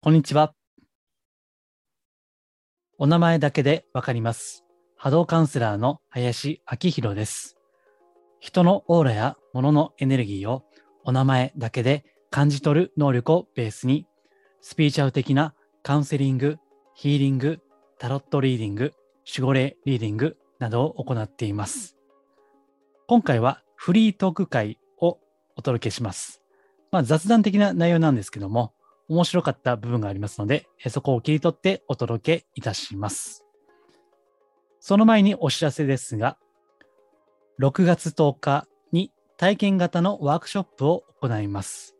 こんにちは。お名前だけでわかります。波動カウンセラーの林明宏です。人のオーラや物のエネルギーをお名前だけで感じ取る能力をベースに、スピーチャル的なカウンセリング、ヒーリング、タロットリーディング、守護霊リーディングなどを行っています。今回はフリートーク会をお届けします。まあ、雑談的な内容なんですけども、面白かった部分がありますので、そこを切り取ってお届けいたします。その前にお知らせですが、6月10日に体験型のワークショップを行います。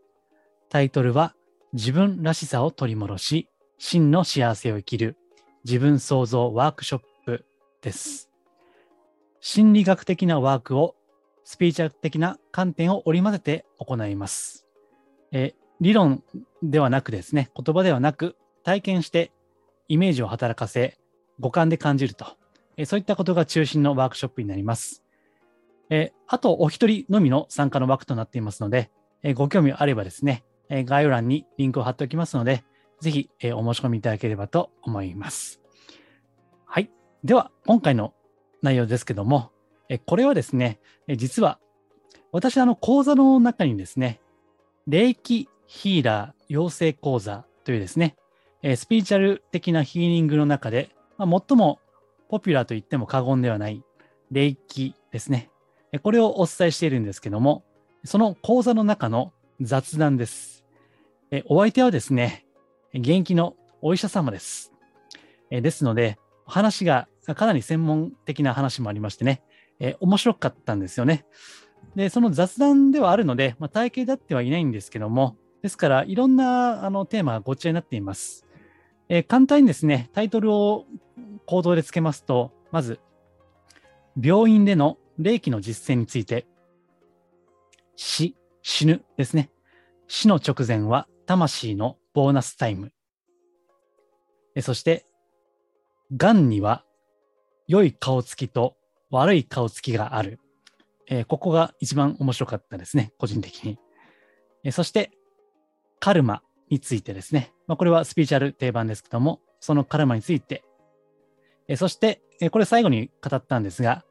タイトルは、自分らしさを取り戻し、真の幸せを生きる自分創造ワークショップです。心理学的なワークをスピーチャル的な観点を織り交ぜて行います。え理論ではなくですね、言葉ではなく体験してイメージを働かせ、五感で感じると、えそういったことが中心のワークショップになります。えあと、お一人のみの参加の枠となっていますので、えご興味あればですね、え概要欄にリンクを貼っておきますので、ぜひ、えお申し込みいただければと思います。はい。では、今回の内容ですけども、えこれはですね、え実は私、あの、講座の中にですね、霊気ヒーラー養成講座というですね、えスピーチャル的なヒーリングの中で、まあ、最もポピュラーと言っても過言ではない霊気ですね。これをお伝えしているんですけども、その講座の中の雑談です。えお相手はですね、現役のお医者様です。えですので、話がかなり専門的な話もありましてね、え面白かったんですよね。で、その雑談ではあるので、まあ、体系だってはいないんですけども、ですから、いろんなあのテーマがごっちゃになっています。えー簡単にですね、タイトルを行動でつけますと、まず、病院での霊気の実践について、死、死ぬですね。死の直前は魂のボーナスタイム。えそして、癌には良い顔つきと悪い顔つきがある。えここが一番面白かったですね、個人的に。えそして、カルマについてですね。まあ、これはスピーチャル定番ですけども、そのカルマについて。えそして、えこれ最後に語ったんですが、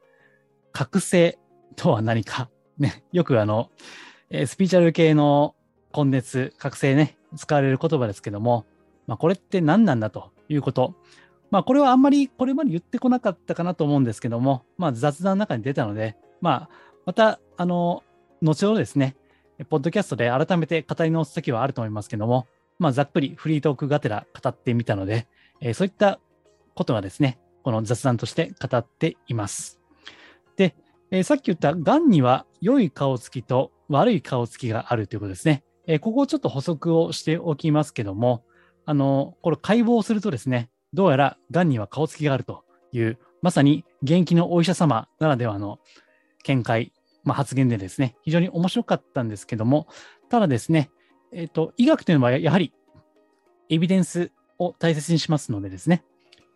覚醒とは何か。ね、よくあの、えスピーチャル系の根熱、覚醒ね、使われる言葉ですけども、まあ、これって何なんだということ。まあ、これはあんまりこれまで言ってこなかったかなと思うんですけども、まあ、雑談の中に出たので、まあ、また、あの、後ほどですね、ポッドキャストで改めて語り直すときはあると思いますけども、まあ、ざっくりフリートークがてら語ってみたので、えーそういったことがですね、この雑談として語っています。で、えーさっき言った、がんには良い顔つきと悪い顔つきがあるということですね。えーここをちょっと補足をしておきますけども、あの、これ解剖するとですね、どうやらがんには顔つきがあるという、まさに現役のお医者様ならではの見解、まあ、発言でですね、非常に面白かったんですけども、ただですね、えっ、と、医学というのはやはりエビデンスを大切にしますのでですね、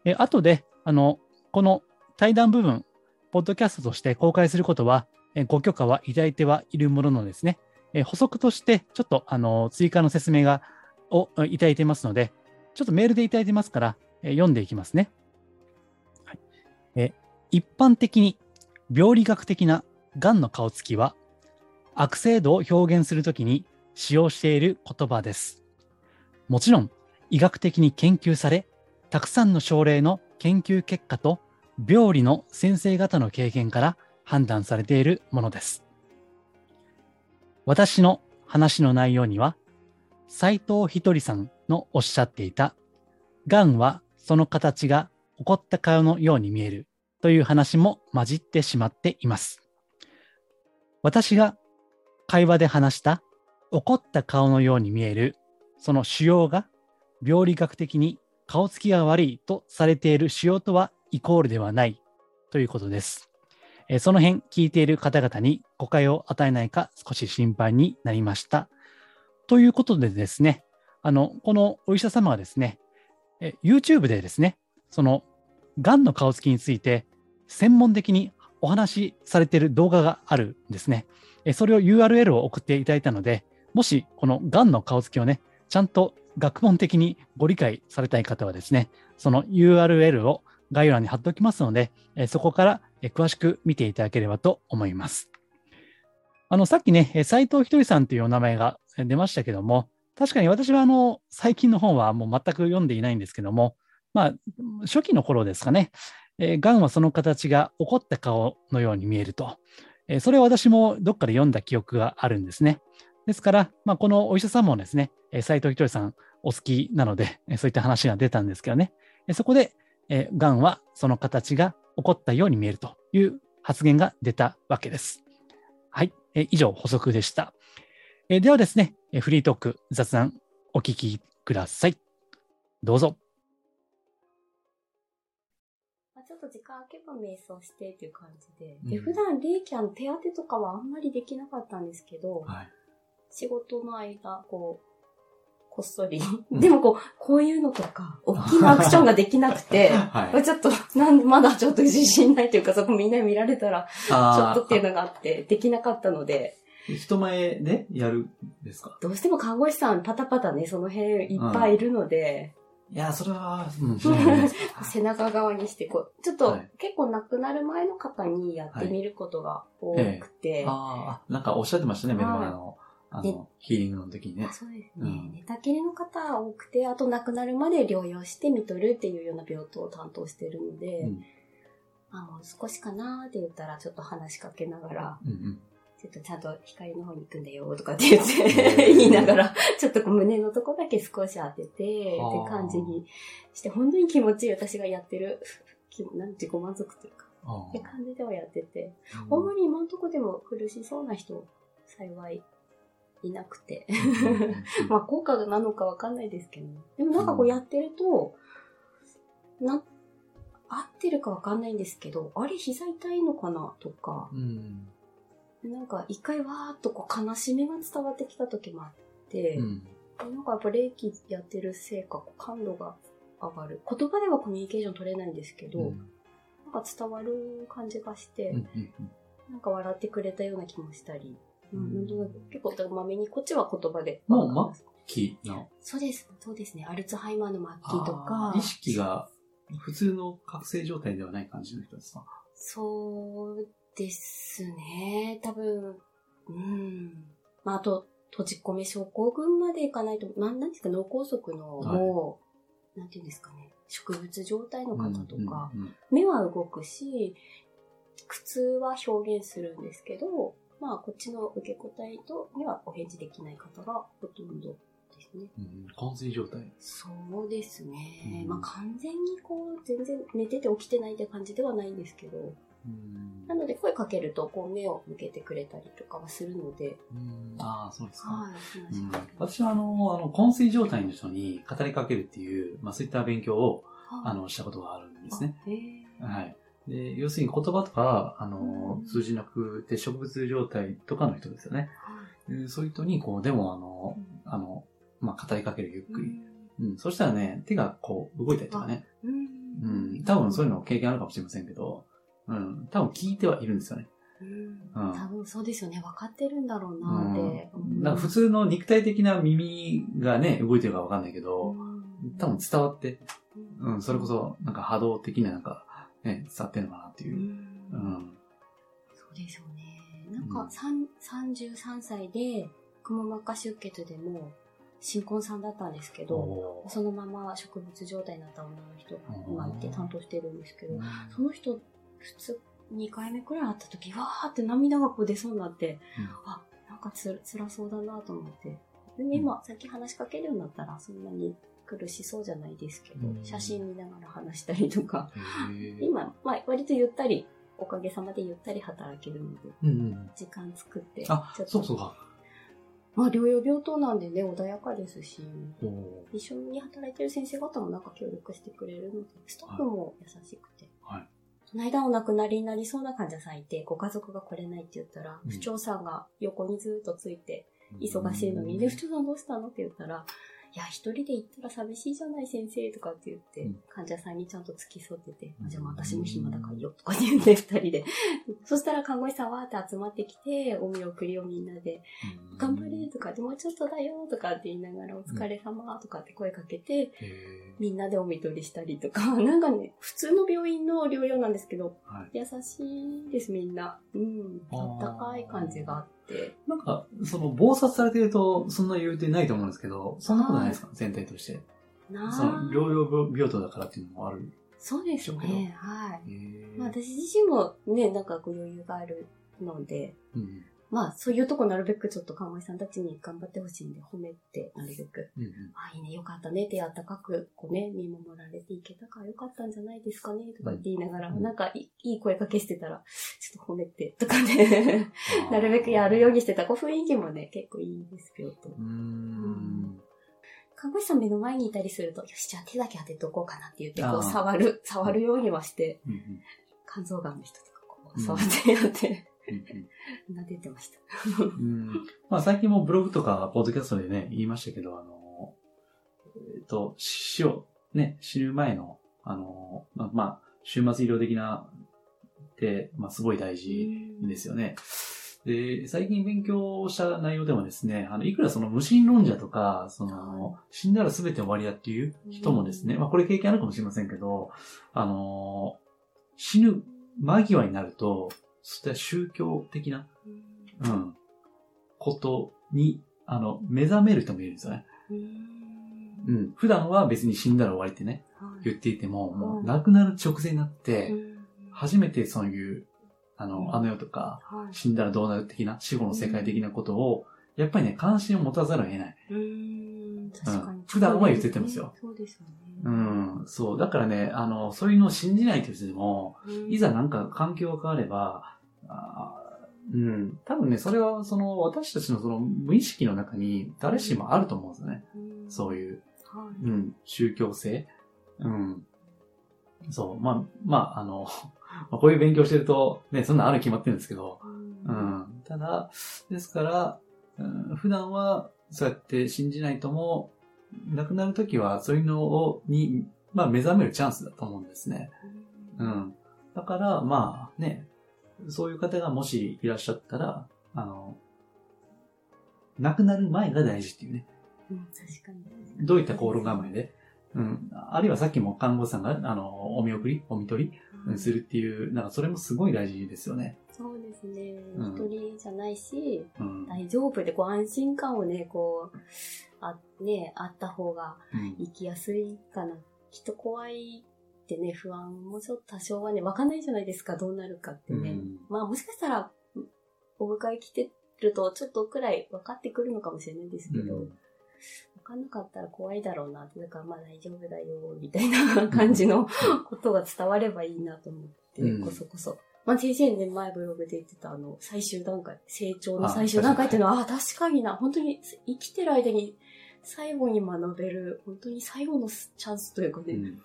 え後で、あの、この対談部分、ポッドキャストとして公開することは、えご許可はいただいてはいるもののですね、え補足として、ちょっと、あの、追加の説明が、をいただいてますので、ちょっとメールでいただいてますから、え読んでいきますね。はいえ一般的に病理学的ながんの顔つきは、悪性度を表現するときに使用している言葉です。もちろん、医学的に研究され、たくさんの症例の研究結果と病理の先生方の経験から判断されているものです。私の話の内容には、斉藤ひとりさんのおっしゃっていた、がんはその形が起こった顔のように見えるという話も混じってしまっています。私が会話で話した怒った顔のように見えるその腫瘍が病理学的に顔つきが悪いとされている腫瘍とはイコールではないということです。えその辺聞いている方々に誤解を与えないか少し心配になりました。ということでですね、あの、このお医者様はですね、え YouTube でですね、その、がんの顔つきについて専門的にお話しされている動画があるんですね。それを URL を送っていただいたので、もしこのがんの顔つきをね、ちゃんと学問的にご理解されたい方はですね、その URL を概要欄に貼っておきますので、そこから詳しく見ていただければと思います。あの、さっきね、斎藤ひとりさんというお名前が出ましたけども、確かに私はあの、最近の本はもう全く読んでいないんですけども、まあ、初期の頃ですかね、えー、癌はその形が起こった顔のように見えると。えー、それを私もどっかで読んだ記憶があるんですね。ですから、まあ、このお医者さんもですね、斎藤ひとりさんお好きなので、そういった話が出たんですけどね、そこで、えー、癌はその形が起こったように見えるという発言が出たわけです。はい、えー、以上補足でした。えー、ではですね、フリートーク雑談お聞きください。どうぞ。と時間空けば瞑想してっていう感じで、で、普段霊気あの手当てとかはあんまりできなかったんですけど、はい、仕事の間、こう、こっそり。でもこう、こういうのとか、大きなアクションができなくて、はい、ちょっと、なん、まだちょっと自信ないというか、そこみんなに見られたら、ちょっとっていうのがあって、できなかったので。人前でやるんですか？どうしても看護師さんパタパタね、その辺いっぱいいるので。いや、それは、うん、背中側にして、こう、ちょっと、はい、結構亡くなる前の方にやってみることが多くて。はいえ。ああ、なんかおっしゃってましたね、目の前の。あの、ヒーリングの時にね。そうですね。うん、寝たきりの方多くて、あと亡くなるまで療養して見とるっていうような病棟を担当してるので、うん、あ、もう少しかなって言ったら、ちょっと話しかけながら、うんうんちょっとちゃんと光の方に行くんだよとかって言って言いながら、ちょっと胸のとこだけ少し当てて、って感じにして、本当に気持ちいい私がやってる、なん自己満足というか、って感じではやってて、あん。まり今のとこでも苦しそうな人、幸いいなくて。まあ効果なのかわかんないですけど、でもなんかこうやってると、な、合ってるかわかんないんですけど、あれ膝痛いのかなとか、うん、なんか一回わーっとこう悲しみが伝わってきた時もあって、うん、なんかやっぱ霊気やってるせいか感度が上がる。言葉ではコミュニケーション取れないんですけど、うん、なんか伝わる感じがして、なんか笑ってくれたような気もしたり、うん、結構、まめに、こっちは言葉で。もう末期のそうです。そうですね。アルツハイマーの末期とか。意識が普通の覚醒状態ではない感じの人ですか？そうですね。多分、うん。まあ、あと、閉じ込め症候群までいかないと、なん、なんですか、脳梗塞の、もう、なんていうんですかね、植物状態の方とか、目は動くし、苦痛は表現するんですけど、まあ、こっちの受け答えとにはお返事できない方がほとんどですね。うん、昏睡状態そうですね。うん、まあ、完全にこう、全然寝てて起きてないって感じではないんですけど、うん、なので声かけるとこう目を向けてくれたりとかはするので。うん、ああ、そうですか。はい、うん、私はあの、あの、昏睡状態の人に語りかけるっていう、まあそういった勉強を、あの、したことがあるんですね。はい。で、要するに言葉とか、あの、通じなくて植物状態とかの人ですよね。はい、そういう人に、こう、でも、あの、あの、まあ、語りかけるゆっくり。うん、そしたらね、手がこう、動いたりとかね。うん、多分そういうの経験あるかもしれませんけど、うん、多分聞いてはいるんですよね。うん、多分そうですよね。分かってるんだろうなって。うん、なんか普通の肉体的な耳がね、動いてるか分かんないけど、多分伝わって、うん、それこそ、なんか波動的ななんか、ね、伝わってるのかなっていう。うん。そうでしょうね。なんか、33歳で、くも膜下出血でも、新婚さんだったんですけど、そのまま植物状態になった女の人が今いて担当してるんですけど、その人、普通、2回目くらい会った時、わーって涙がこう出そうになって、うん、あ、なんかつ辛そうだなと思って。で今、さっき話しかけるようになったら、そんなに苦しそうじゃないですけど、うん、写真見ながら話したりとか、今、まあ、割とゆったり、おかげさまでゆったり働けるので、うんうん、時間作って、あ、ちょっと。そうそうか。まあ、療養病棟なんでね、穏やかですし、一緒に働いてる先生方もなんか協力してくれるので、スタッフも優しくて。はい。この間お亡くなりになりそうな患者さんいて、ご家族が来れないって言ったら、うん、不調さんが横にずっとついて、忙しいのに、で、不調さんどうしたの？って言ったら、いや、一人で行ったら寂しいじゃない先生とかって言って、患者さんにちゃんと付き添ってて、じゃあ私も暇だからよとか言って二人で。そしたら看護師さんわーって集まってきて、お見送りをみんなで、頑張れとかでもうちょっとだよとかって言いながらお疲れ様とかって声かけて、みんなでお見取りしたりとか、なんかね、普通の病院の療養なんですけど、はい、優しいですみんな。うん。あったかい感じがあって。。なんか、その、暴殺されてると、そんな言うてないと思うんですけど、そんなことないですか？全体として。その、療養病棟だからっていうのもある。そうですね。はい。まあ、私自身もね、なんかこう余裕があるので、うん、まあ、そういうとこなるべくちょっと看護師さんたちに頑張ってほしいんで、褒めて、なるべく。うんうん、あ、いいね、よかったね。ってあったかく、こうね、見守られていけたからよかったんじゃないですかね、とかって言いながら、うん、なんかいい声かけしてたら、ちょっと褒めて、とかね、なるべくやるようにしてた。こう雰囲気もね、結構いいですけど。うん。看護師さん目の前にいたりすると、よし、じゃあ手だけ当てとこうかなって言って、こう触る、触るようにはして、肝臓がんの人とかこう触ってやって、なでてました。うん。まあ最近もブログとか、ポッドキャストでね、言いましたけど、あの、えっ、と、死を、ね、死ぬ前の、あの、まあ、まあ、終末医療的な、って、まあすごい大事ですよね。で、最近勉強した内容でもですね、あの、いくらその無神論者とか、その、死んだら全て終わりだっていう人もですね、まあこれ経験あるかもしれませんけど、あの、死ぬ間際になると、そういった宗教的な、うん、ことに、あの、目覚める人もいるんですよね。うん。普段は別に死んだら終わりってね、言っていても、もう亡くなる直前になって、初めてそういう、あの、あの世とか、死んだらどうなる的な、死後の世界的なことを、やっぱりね、関心を持たざるを得ない。うん、確かに。普段は言っててますよ。そうですよね。うん、そう。だからね、あの、そういうのを信じないとしても、いざなんか環境が変われば、あうん。多分ね、それは、その、私たちのその無意識の中に誰しもあると思うんですよね。うん、そういう、はい、うん、宗教性。うん。そう。まあ、まあ、あの、まあ、こういう勉強してると、ね、そんなある決まってるんですけど、うん。ただ、ですから、うん、普段は、そうやって信じないとも、亡くなるときは、そういうのを、に、まあ、目覚めるチャンスだと思うんですね。うん。だから、まあ、ね、そういう方がもしいらっしゃったら、あの、亡くなる前が大事っていうね。うん、確かに。どういった心構えで、うん。あるいはさっきも看護師さんが、あの、お見送り、お見取り、するっていう、なんかそれもすごい大事ですよね。そうですね。一、人じゃないし、うん、大丈夫で、こう安心感をね、こう、あ、ね、あった方が生きやすいかな。人怖いってね、不安もちょっと多少はね、わかんないじゃないですか、どうなるかってね。うん、まあもしかしたら、お迎え来てると、ちょっとくらい分かってくるのかもしれないんですけど、うん、分かんなかったら怖いだろうなって、だからまあ大丈夫だよ、みたいな 感じのことが伝わればいいなと思って、うん、こそこそ。まあ、先生ね、前ブログで言ってたあの、最終段階、成長の最終段階っていうのは、ああ、確かにな、本当に生きてる間に最後に学べる、本当に最後のチャンスというかね、うん。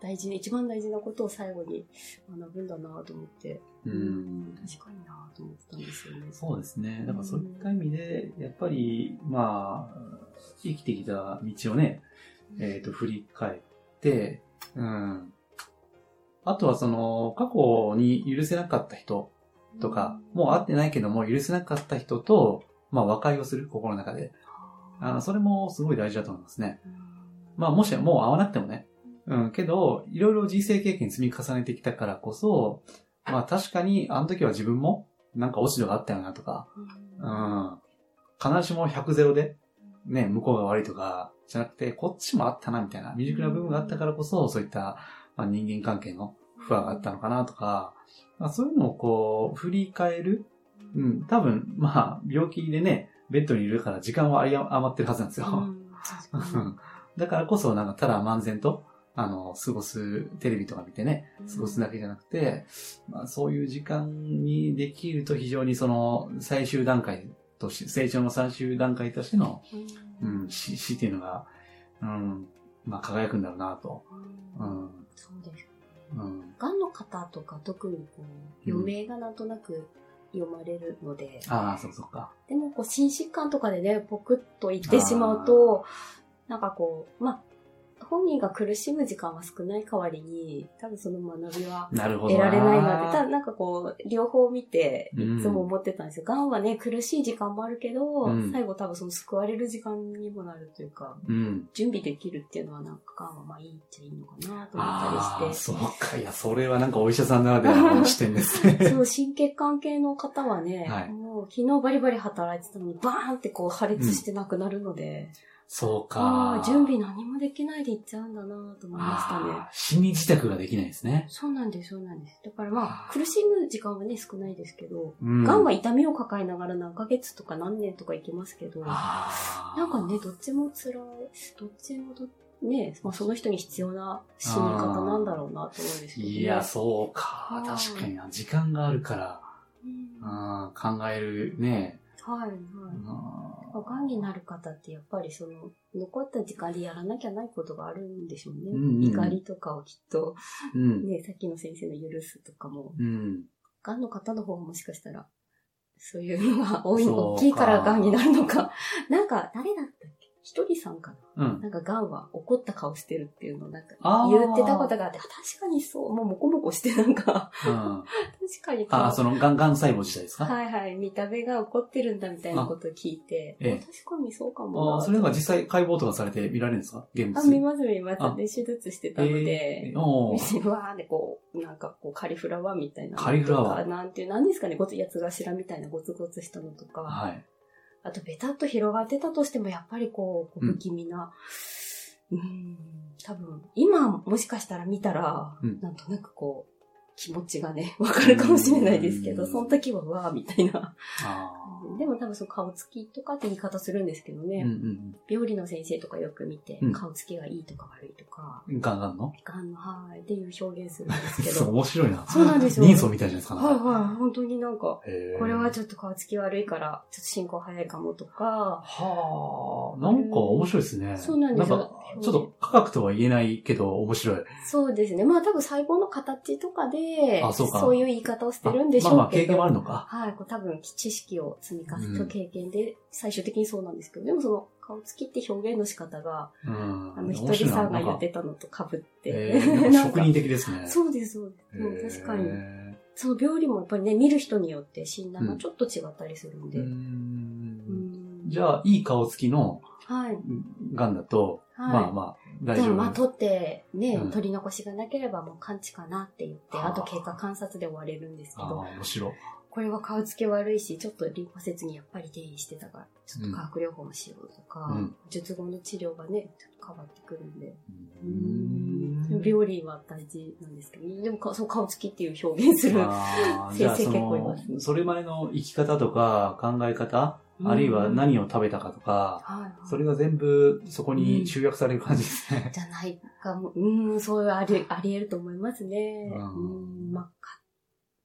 大事、一番大事なことを最後に学ぶんだなと思って、うん、確かになと思ってたんですよね。そうですね。だからそういった意味で、やっぱり、まあ、生きてきた道をね、えっ、ー、と、振り返って、うん。あとはその、過去に許せなかった人とか、もう会ってないけども許せなかった人と、まあ和解をする、心の中で。あそれもすごい大事だと思いますね。まあもしもう会わなくてもね、うん、けど、いろいろ人生経験積み重ねてきたからこそ、まあ確かに、あの時は自分も、なんか落ち度があったよなとか、うん、必ずしも100ゼロで、ね、向こうが悪いとか、じゃなくて、こっちもあったな、みたいな、未熟な部分があったからこそ、そういった、まあ、人間関係の不和があったのかなとか、まあ、そういうのをこう、振り返る。うん、多分、まあ、病気でね、ベッドにいるから時間は余ってるはずなんですよ。うん、だからこそ、なんか、ただ漫然と、あの、過ごす、テレビとか見てね、過ごすだけじゃなくて、まあそういう時間にできると非常にその最終段階として、成長の最終段階としての、うん、死、死っていうのが、うん、まあ輝くんだろうなと。うん。そうです。うん。癌の方とか特にこう、余命がなんとなく読まれるので。ああ、そうそうか。でもこう、心疾患とかでね、ポクッと言ってしまうと、なんかこう、まあ、本人が苦しむ時間は少ない代わりに、多分その学びは得られないので、ただなんかこう、両方見て、いつも思ってたんですよ。が、うんはね、苦しい時間もあるけど、うん、最後多分その救われる時間にもなるというか、うん、準備できるっていうのはなんか、がんはまあいいっちゃいいのかなと思ったりして。そうか、いや、それはなんかお医者さんならではの視点ですね。そう、心血管系の方はね、はい、もう昨日バリバリ働いてたのに、バーンってこう破裂してなくなるので、そうか。準備何もできないで行っちゃうんだなと思いましたね。死に自宅ができないですね。そうなんです、そうなんです。だからまあ、苦しむ時間はね、少ないですけど、うん、癌は痛みを抱えながら何ヶ月とか何年とか行きますけど、なんかね、どっちも辛い、どっちもどね、まあ、その人に必要な死に方なんだろうなと思うんですけど、ね、いや、そうか。確かにな。時間があるから、うん、考えるね、はい、はい。がんになる方ってやっぱりその、残った時間でやらなきゃないことがあるんでしょうね。うんうん、怒りとかをきっと、うん、ね、さっきの先生の許すとかも、うん、がんの方の方がもしかしたら、そういうのが多い、大きいからがんになるのか。なんか、誰だっひとりさんかな、うん、なんか、ガンは怒った顔してるっていうのをなんか言ってたことがあって、確かにそう、もうモコモコしてなんか、うん、確かにあ、そのガン、ガン細胞自体ですか？はいはい。見た目が怒ってるんだみたいなことを聞いて、ええ、確かにそうかもあそれが実際解剖とかされて見られるんですか？現物あ、見ます見ます。で、手術してたので、えー、おー。わーでこう、なんかこうカリフラワーみたいなカリフラワー。なんていう、なんですかね、ごつ、やつ頭みたいなゴツゴツしたのとか、はい。あと、ベタっと広がってたとしても、やっぱりこう、不気味な、うん、うん。多分、今もしかしたら見たら、うん、なんとなくこう、気持ちがね、わかるかもしれないですけど、その時は、わーみたいな。でも多分その顔つきとかって言い方するんですけどね。うんうん、病理の先生とかよく見て、顔つきがいいとか悪いとか。ガンガンの？ガンの、はい。っていう表現するんですけど。面白いな。そうなんですよ。人相みたいじゃないですか、はいはい。本当になんか、これはちょっと顔つき悪いから、ちょっと進行早いかもとか。はあ、なんか面白いですね。そうなんですよ。ちょっと科学とは言えないけど面白い。そうですね。まあ多分細胞の形とかで、あそうかそういう言い方をしてるんでしょうけど。まあまあ経験もあるのか。はい。こう多分知識を積み重ねた経験で、最終的にそうなんですけど、でもその顔つきって表現の仕方が、うん、あの、ひとりさんが言ってたのと被って。えー、職人的ですね。そうです、そうです。確かに。その病理もやっぱりね、見る人によって診断がちょっと違ったりするんで。うん、じゃあ、いい顔つきの、はい。がんだと、はい、まあまあ、大丈夫。でもまあ、取ってね、うん、取り残しがなければもう完治かなって言って、あと経過観察で終われるんですけど。あ面白これは顔つけ悪いし、ちょっとリンパ節にやっぱり転移してたから、ちょっと化学療法もしようとか、うん、術後の治療がね、ちょっと変わってくるんで。うん。病理は大事なんですけど、でもそう顔つきっていう表現する先生結構います、ね、それまでの生き方とか考え方あるいは何を食べたかとか、うん、それが全部そこに集約される感じですね。うん、じゃないかも。うん、そういうあり、あり得ると思いますね。うん、うん。まあ、か、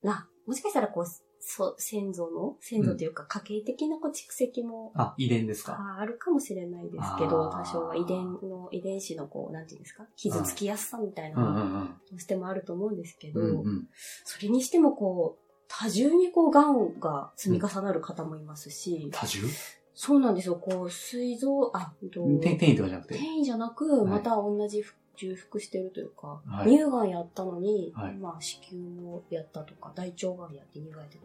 な、もしかしたらこう、そう、先祖の、先祖というか家系的なこう蓄積も、あ、遺伝ですか？ああるかもしれないですけど、多少は遺伝の、遺伝子のこう、なんていうんですか、傷つきやすさみたいなどうしてもあると思うんですけど、うんうん、それにしてもこう、多重にこう、癌が積み重なる方もいますし。多重？そうなんですよ。こう、水臓、あ、転移とかじゃなくて？転移じゃなく、また同じ重複してるというか、はい、乳がんやったのに、はい、まあ、子宮をやったとか、大腸がんやって乳がんやって、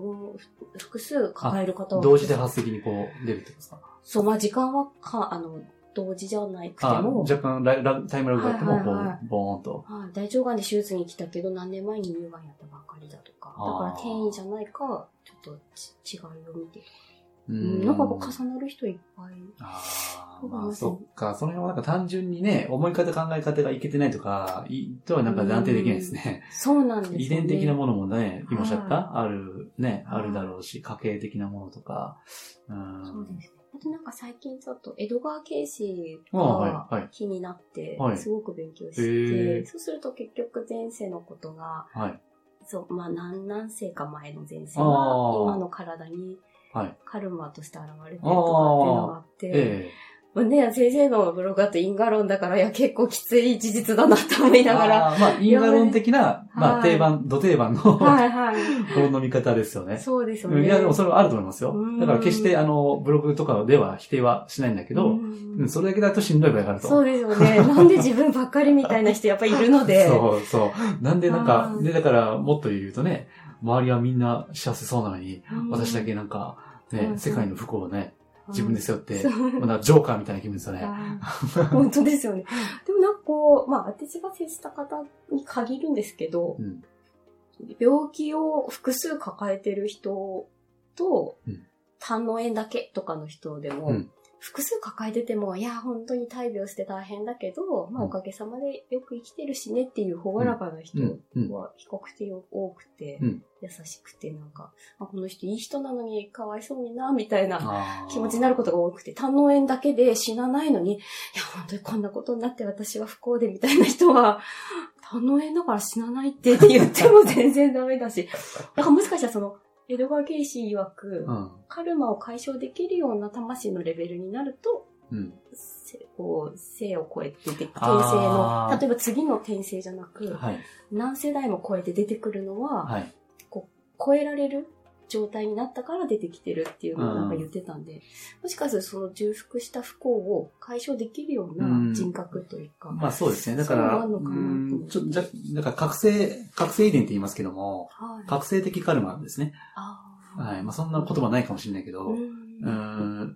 複数抱える方は。同時で発的にこう、出るってことですか？そう、まあ、時間はか、あの、同時じゃなくても。若干ララタイムラグがあっても、こう、ボーンと。はい、大腸がんで手術に来たけど、何年前に乳がんやったばかりだとか。だから転移じゃないか、ちょっと違いを見てうん、なんかこう重なる人いっぱい。ああ、まあそっか。その辺はなんか単純にね、思い方考え方がいけてないとか、いとはなんか断定できないですね。そうなんですね。遺伝的なものもね、今おっしゃった、ある、ね、あるだろうし、家系的なものとか。うん、そうですね。あとなんか最近ちょっと江戸川慶史が気になって、すごく勉強して、そうすると結局前世のことが、はい、そう、まあ何何世か前の前世が今の体にカルマとして現れてるとかっていうのがあって、ね、先生のブログだと因果論だから、いや、結構きつい事実だなと思いながら。まあ、因果論的な、まあ、定番、土定番の、はいはい。論の見方ですよね。そうですよね。いや、でもそれはあると思いますよ。だから決して、あの、ブログとかでは否定はしないんだけど、うん、それだけだとしんどい場合があると。そうですよね。なんで自分ばっかりみたいな人やっぱりいるので。そうそう。なんでなんか、で、だからもっと言うとね、周りはみんな幸せそうなのに、私だけなんか、ね、世界の不幸をね、自分で背負って、まあ、ジョーカーみたいな気分ですよね。本当ですよね。でもなんかこう、まあ私が接した方に限るんですけど、うん、病気を複数抱えてる人と、うん、胆の炎だけとかの人でも、うん、複数抱えてても、いや、本当に大病して大変だけど、まあおかげさまでよく生きてるしねっていう朗らかな人は比較的多くて、優しくてなんか、あ、この人いい人なのにかわいそうにな、みたいな気持ちになることが多くて、胆の炎だけで死なないのに、いや、本当にこんなことになって私は不幸でみたいな人は、胆の炎だから死なないって言っても全然ダメだし、だからもしかしたらその、江戸川慶氏曰く、うん、カルマを解消できるような魂のレベルになると、うん、こう生を超えて出て、転生の、例えば次の転生じゃなく、はい、何世代も超えて出てくるのは、はい、こう超えられる状態になったから出てきてるっていうのをなんか言ってたんで、うん、もしかするとその重複した不幸を解消できるような人格というか。うん、まあそうですね。だから、うんちょじゃだから覚醒、覚醒遺伝って言いますけども、はい、覚醒的カルマですね。はい。まあそんな言葉ないかもしれないけど、うん、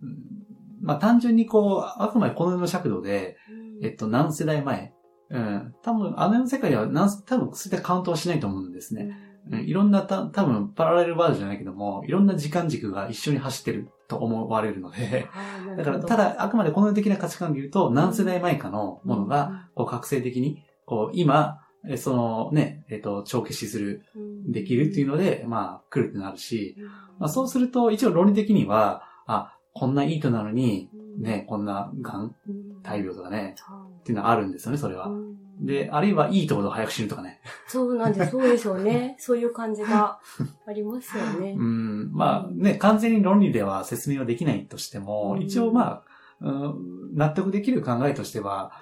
まあ単純にこう、あくまでこの世の尺度で、えっと、何世代前、うん、多分、あの世の世界では何、多分そういったカウントはしないと思うんですね。いろんなた、多分パラレルワールドじゃないけども、いろんな時間軸が一緒に走ってると思われるので、だから、ただ、あくまでこの的な価値観で言うと、何世代前かのものが、こう、覚醒的に、こう、今、そのね、えっ、と、帳消しする、できるっていうので、まあ、来るってなるし、まあ、そうすると、一応論理的には、あ、こんないい人なのに、ね、こんな、がん、大病とかね、っていうのはあるんですよね、それは。で、あるいはいいところ早く死ぬとかね。そうなんです、そうでしょうね。そういう感じが ありますよね。うん、まあね、完全に論理では説明はできないとしても、一応まあ、うん、納得できる考えとしては、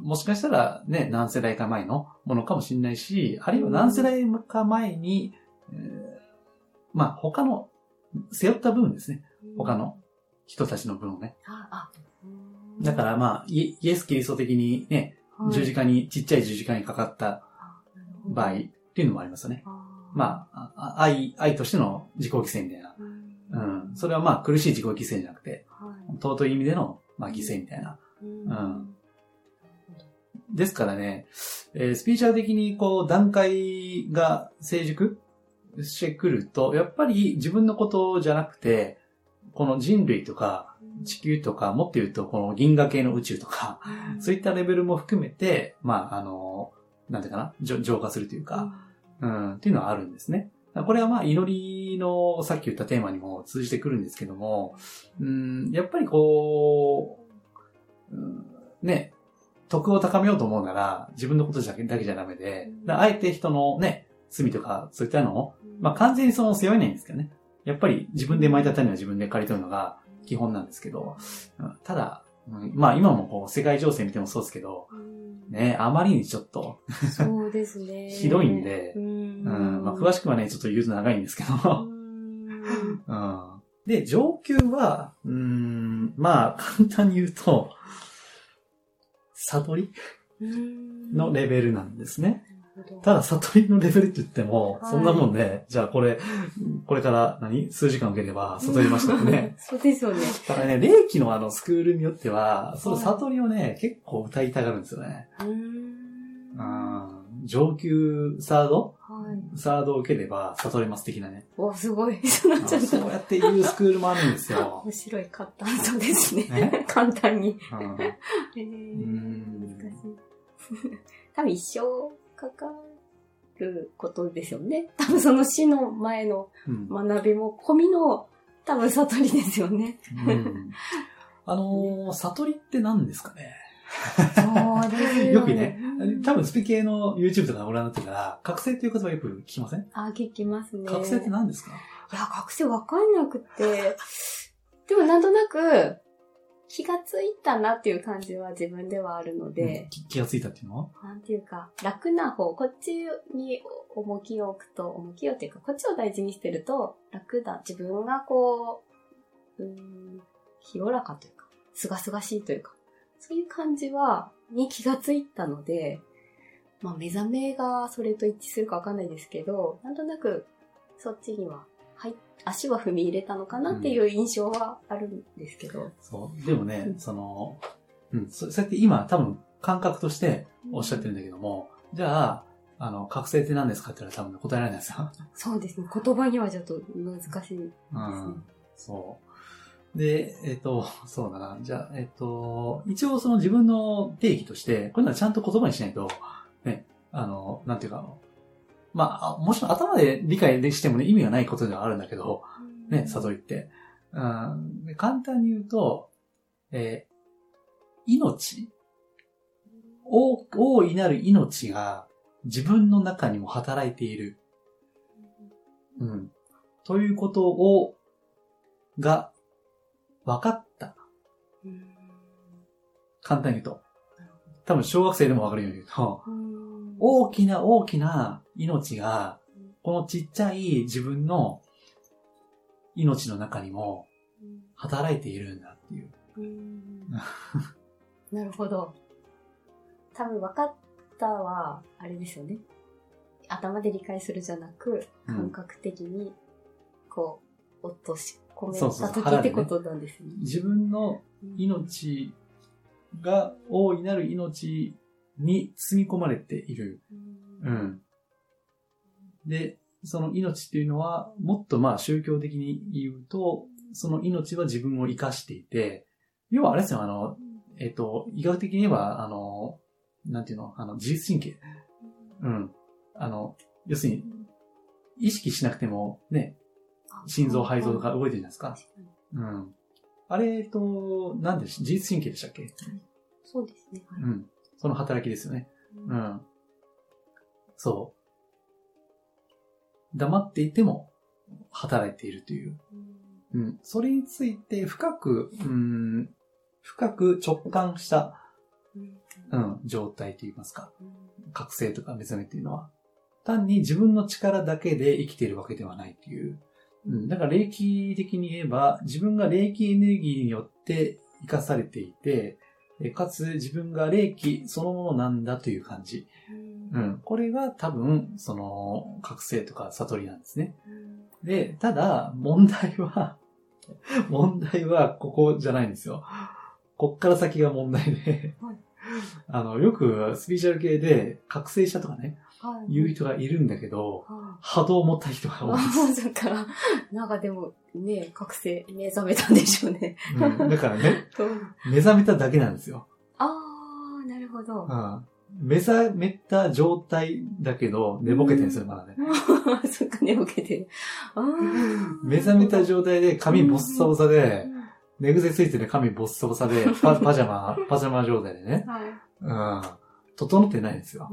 もしかしたらね、何世代か前のものかもしれないし、あるいは何世代か前に、えー、まあ他の背負った部分ですね。他の人たちの分をね。だからまあ、イエス・キリスト的にね、十字架に、ちっちゃい十字架にかかった場合っていうのもありますよね。まあ、愛、愛としての自己犠牲みたいな。うん。それはまあ苦しい自己犠牲じゃなくて、尊い意味での、まあ、犠牲みたいな。うん。ですからね、えー、スピーチャー的にこう段階が成熟してくると、やっぱり自分のことじゃなくて、この人類とか、地球とか、もっと言うと、この銀河系の宇宙とか、そういったレベルも含めて、まあ、あの、なんていうかな、浄化するというか、うん、っていうのはあるんですね。これはまあ、祈りの、さっき言ったテーマにも通じてくるんですけども、うん、やっぱりこう、うん、ね、徳を高めようと思うなら、自分のことだけだけじゃダメで、あえて人のね、罪とか、そういったのを、まあ完全にその背負えないんですけどね。やっぱり自分で巻いた種は自分で刈り取るのが、基本なんですけど、ただ、まあ今もこう世界情勢見てもそうですけど、ね、あまりにちょっとそうですね。ひどいんで、うん、まあ、詳しくはね、ちょっと言うと長いんですけど。うん、で、上級は、うん、まあ簡単に言うと、悟りのレベルなんですね。ただ、悟りのレベルって言っても、そんなもんね、じゃあこれ、これから何？数時間受ければ悟りましたよね。そうですよね。ただね、霊気のあのスクールによっては、その悟りをね、結構歌いたがるんですよね。うん。上級サード、はい、サードを受ければ悟れます的なね。お、すごい。そうやっていうスクールもあるんですよ。面白い簡単そうですね。簡単に。うん。えー、難しい。多分一生かかることですよね。多分その死の前の学びも込みの、多分悟りですよね。うん、あのー、悟りって何ですかね？そうですよ、よくね、多分スピ系の YouTube とかご覧になってから、覚醒っていう言葉よく聞きません？あ、聞きますね。覚醒って何ですか？いや、覚醒わかんなくて、でもなんとなく、気がついたなっていう感じは自分ではあるので。うん、気がついたっていうの？はなんていうか、楽な方、こっちに重きを置くと、重きをっていうか、こっちを大事にしてると楽だ。自分がこう、うん、清らかというか、すがすがしいというか、そういう感じは、に気がついたので、まあ目覚めがそれと一致するかわかんないですけど、なんとなくそっちには、はい、足は踏み入れたのかなっていう印象はあるんですけど。うん、そう。でもね、その、うん、そうやって今多分感覚としておっしゃってるんだけども、うん、じゃあ、あの、覚醒って何ですかって言ったら多分答えられないですよ。そうですね。言葉にはちょっと難しいですね。うん。そう。で、えっ、ー、と、そうだな。じゃあ、えっ、ー、と、一応その自分の定義として、こういうのはちゃんと言葉にしないと、ね、あの、なんていうか、まあ、もちろん頭で理解でしてもね、意味がないことではあるんだけど、ね、悟りって。うん、簡単に言うと、えー、命大大いなる命が自分の中にも働いている。うん。ということを、が、分かった。簡単に言うと。多分小学生でも分かるように言うと、大きな大きな命が、このちっちゃい自分の命の中にも働いているんだっていう。なるほど。多分分かったは、あれですよね。頭で理解するじゃなく、感覚的に、こう、落とし込めた時ってことなんですね。自分の命が、大いなる命に包み込まれている。うん。で、その命っていうのは、もっとまあ宗教的に言うと、その命は自分を生かしていて、要はあれですよ、あの、えっ、と、医学的に言えば、あの、なんていうの、あの、自律神経。うん。あの、要するに、意識しなくても、ね、心臓、肺臓が動いてるじゃないですか。うん。あれと、なんで自律神経でしたっけ、そうですね。はい、うん。その働きですよね。うん。そう。黙っていても働いているという。うん。それについて深く、うん、深く直感した、うん、状態といいますか。覚醒とか目覚めっていうのは。単に自分の力だけで生きているわけではないっていう。うん。だから霊気的に言えば、自分が霊気エネルギーによって生かされていて、かつ自分が霊気そのものなんだという感じ。うん。これが多分、その、覚醒とか悟りなんですね。で、ただ、問題は 問題はここじゃないんですよ。こっから先が問題であの、よくスピーチャル系で覚醒したとかね、はい、言う人がいるんだけど、はい、波動を持った人が多いです。だから、なんかでもね、覚醒、目覚めたんでしょうね。うん、だからね、目覚めただけなんですよ。ああ、なるほど。うん。目覚めた状態だけど、寝ぼけてるんですよ、まだね。そっか、寝ぼけてる。目覚めた状態で髪ボッサボサで、寝癖ついてる髪ボッサボサで、パパジャマ、パジャマ状態でね。はい。うん。整ってないんですよ。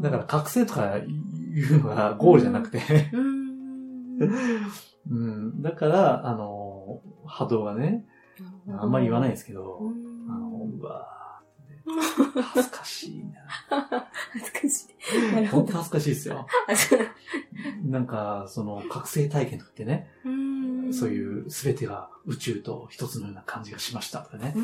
だから覚醒とかいうのがゴールじゃなくてうん。うん。だから、あの、波動がね、あんまり言わないですけど、あの、うわ恥ずかしいな。恥ずかしい。本当恥ずかしいですよ。なんか、その、覚醒体験とかってね、そういうすべてが宇宙と一つのような感じがしましたとかね、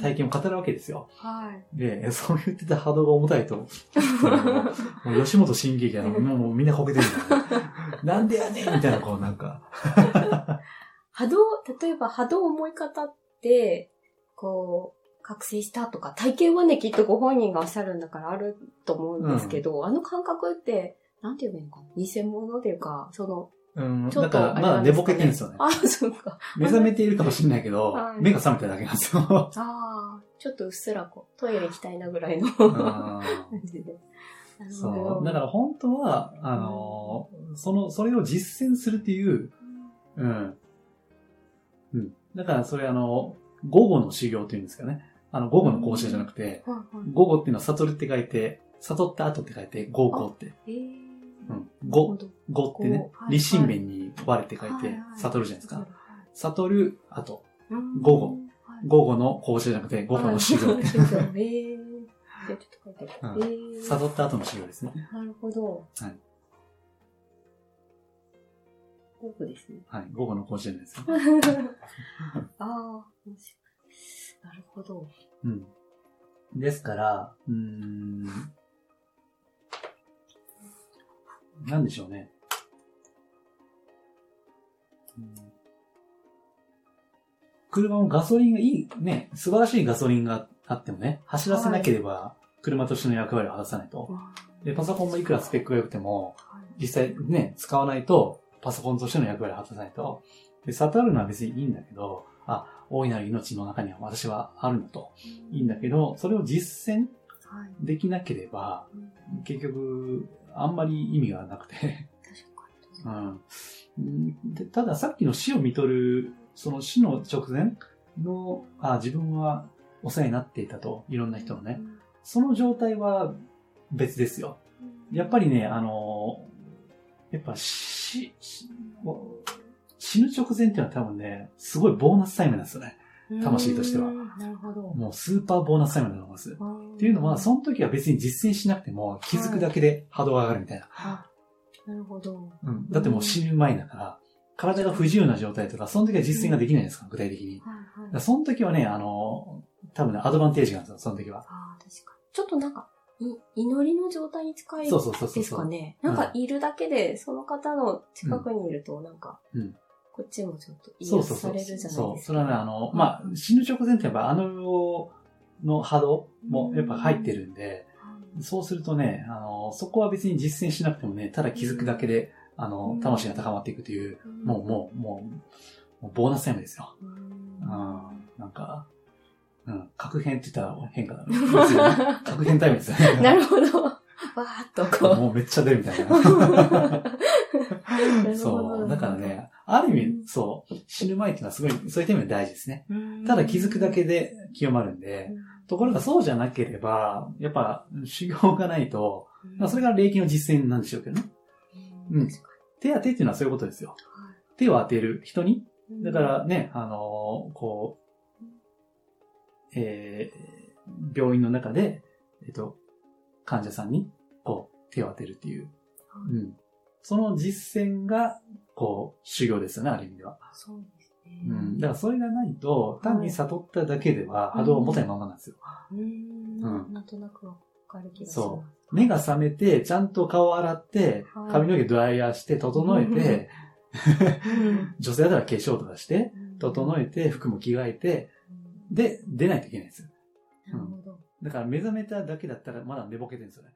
体験を語るわけですよ。はい、で、そう言ってた波動が重たいと、もう吉本新喜劇はもうみんなこけてるんだ、ね、なんでやねんみたいな、こうなんか。波動、例えば波動思い方って、こう、覚醒したとか、体験はね、きっとご本人がおっしゃるんだからあると思うんですけど、うん、あの感覚って、なんて言えばいいのかな？偽物っていうか、その、うん、ちょっと、ね、まあ、寝ぼけてるんですよね。あ、そうか。目覚めているかもしれないけど、はい、目が覚めただけなんですよ。ああ、ちょっとうっすらこう、トイレ行きたいなぐらいの感じで。そう。だから本当は、あの、うん、その、それを実践するっていう、うん。うん。だからそれあの、午後の修行っていうんですかね。あの、午後の講師じゃなくて、午後っていうのは悟るって書いて、悟った後って書いて、午後って。うん。午、午ってね、立身弁に割れって書いて、悟るじゃないですか。悟る後、午後。午後の講師じゃなくて、午後の修行。悟った後の修行ですね。なるほど。はい。午後ですね。はい。午後の講師じゃないですか。ああ、なるほど。うん。ですから、うん、なんでしょうね。車もガソリンがいい、ね、素晴らしいガソリンがあってもね、走らせなければ、車としての役割を果たさないと。で、パソコンもいくらスペックが良くても、実際ね、使わないと、パソコンとしての役割を果たさないと。で、悟るのは別にいいんだけど、あ、大いなる命の中には私はあるんだと。いいんだけど、それを実践できなければ、結局、あんまり意味がなくてうん、で。たださっきの死を見とる、その死の直前の、あ自分はお世話になっていたと、いろんな人のね。その状態は別ですよ。やっぱりね、あの、やっぱ死、死ぬ直前っていうのは多分ね、すごいボーナスタイムなんですよね。魂としては。なるほど。もうスーパーボーナスタイムだと思います。っていうのは、その時は別に実践しなくても気づくだけで波動が上がるみたいな。はい、なるほど。うん。だってもう死ぬ前だから、体が不自由な状態とか、その時は実践ができないですか、具体的に。はいはい、その時はね、あの、多分ね、アドバンテージがあるんですよ、その時は。ああ、確かに。ちょっとなんか、い祈りの状態に近いですかね。なんかいるだけで、その方の近くにいると、なんか、うん、こっちもちょっと癒されるじゃないですか。そうそれはね、あの、まあ、死ぬ直前ってやっぱあのの波動もやっぱ入ってるんで、そうするとね、あの、そこは別に実践しなくてもね、ただ気づくだけで、あの、魂が高まっていくという、もう、もう、もう、もうボーナスタイムですよ。うん、なんか、うん、核変って言ったら変化だね。核変タイムですよね。なるほど。わーっとこう。もうめっちゃ出るみたいな。そう。だからね、ある意味、そう、死ぬ前っていうのはすごい、そういった意味で大事ですね。ただ気づくだけで清まるんで、ところがそうじゃなければ、やっぱ修行がないと、まあ、それが霊気の実践なんでしょうけどね。うん。手当てっていうのはそういうことですよ。手を当てる人に。だからね、あのー、こう、えー、病院の中で、えっ、と、患者さんに、こう、手を当てるっていう。うん。その実践が、こう、修行ですよね、ある意味では。そうですね。うん。だからそれがないと、単に悟っただけでは波動を持たないままなんですよ。うん。なんとなくわかる気がします。そう。目が覚めて、ちゃんと顔を洗って、髪の毛ドライヤーして、整えて、女性だったら化粧とかして、整えて、服も着替えて、で、出ないといけないんですよ。なるほど。だから目覚めただけだったらまだ寝ぼけてるんですよね。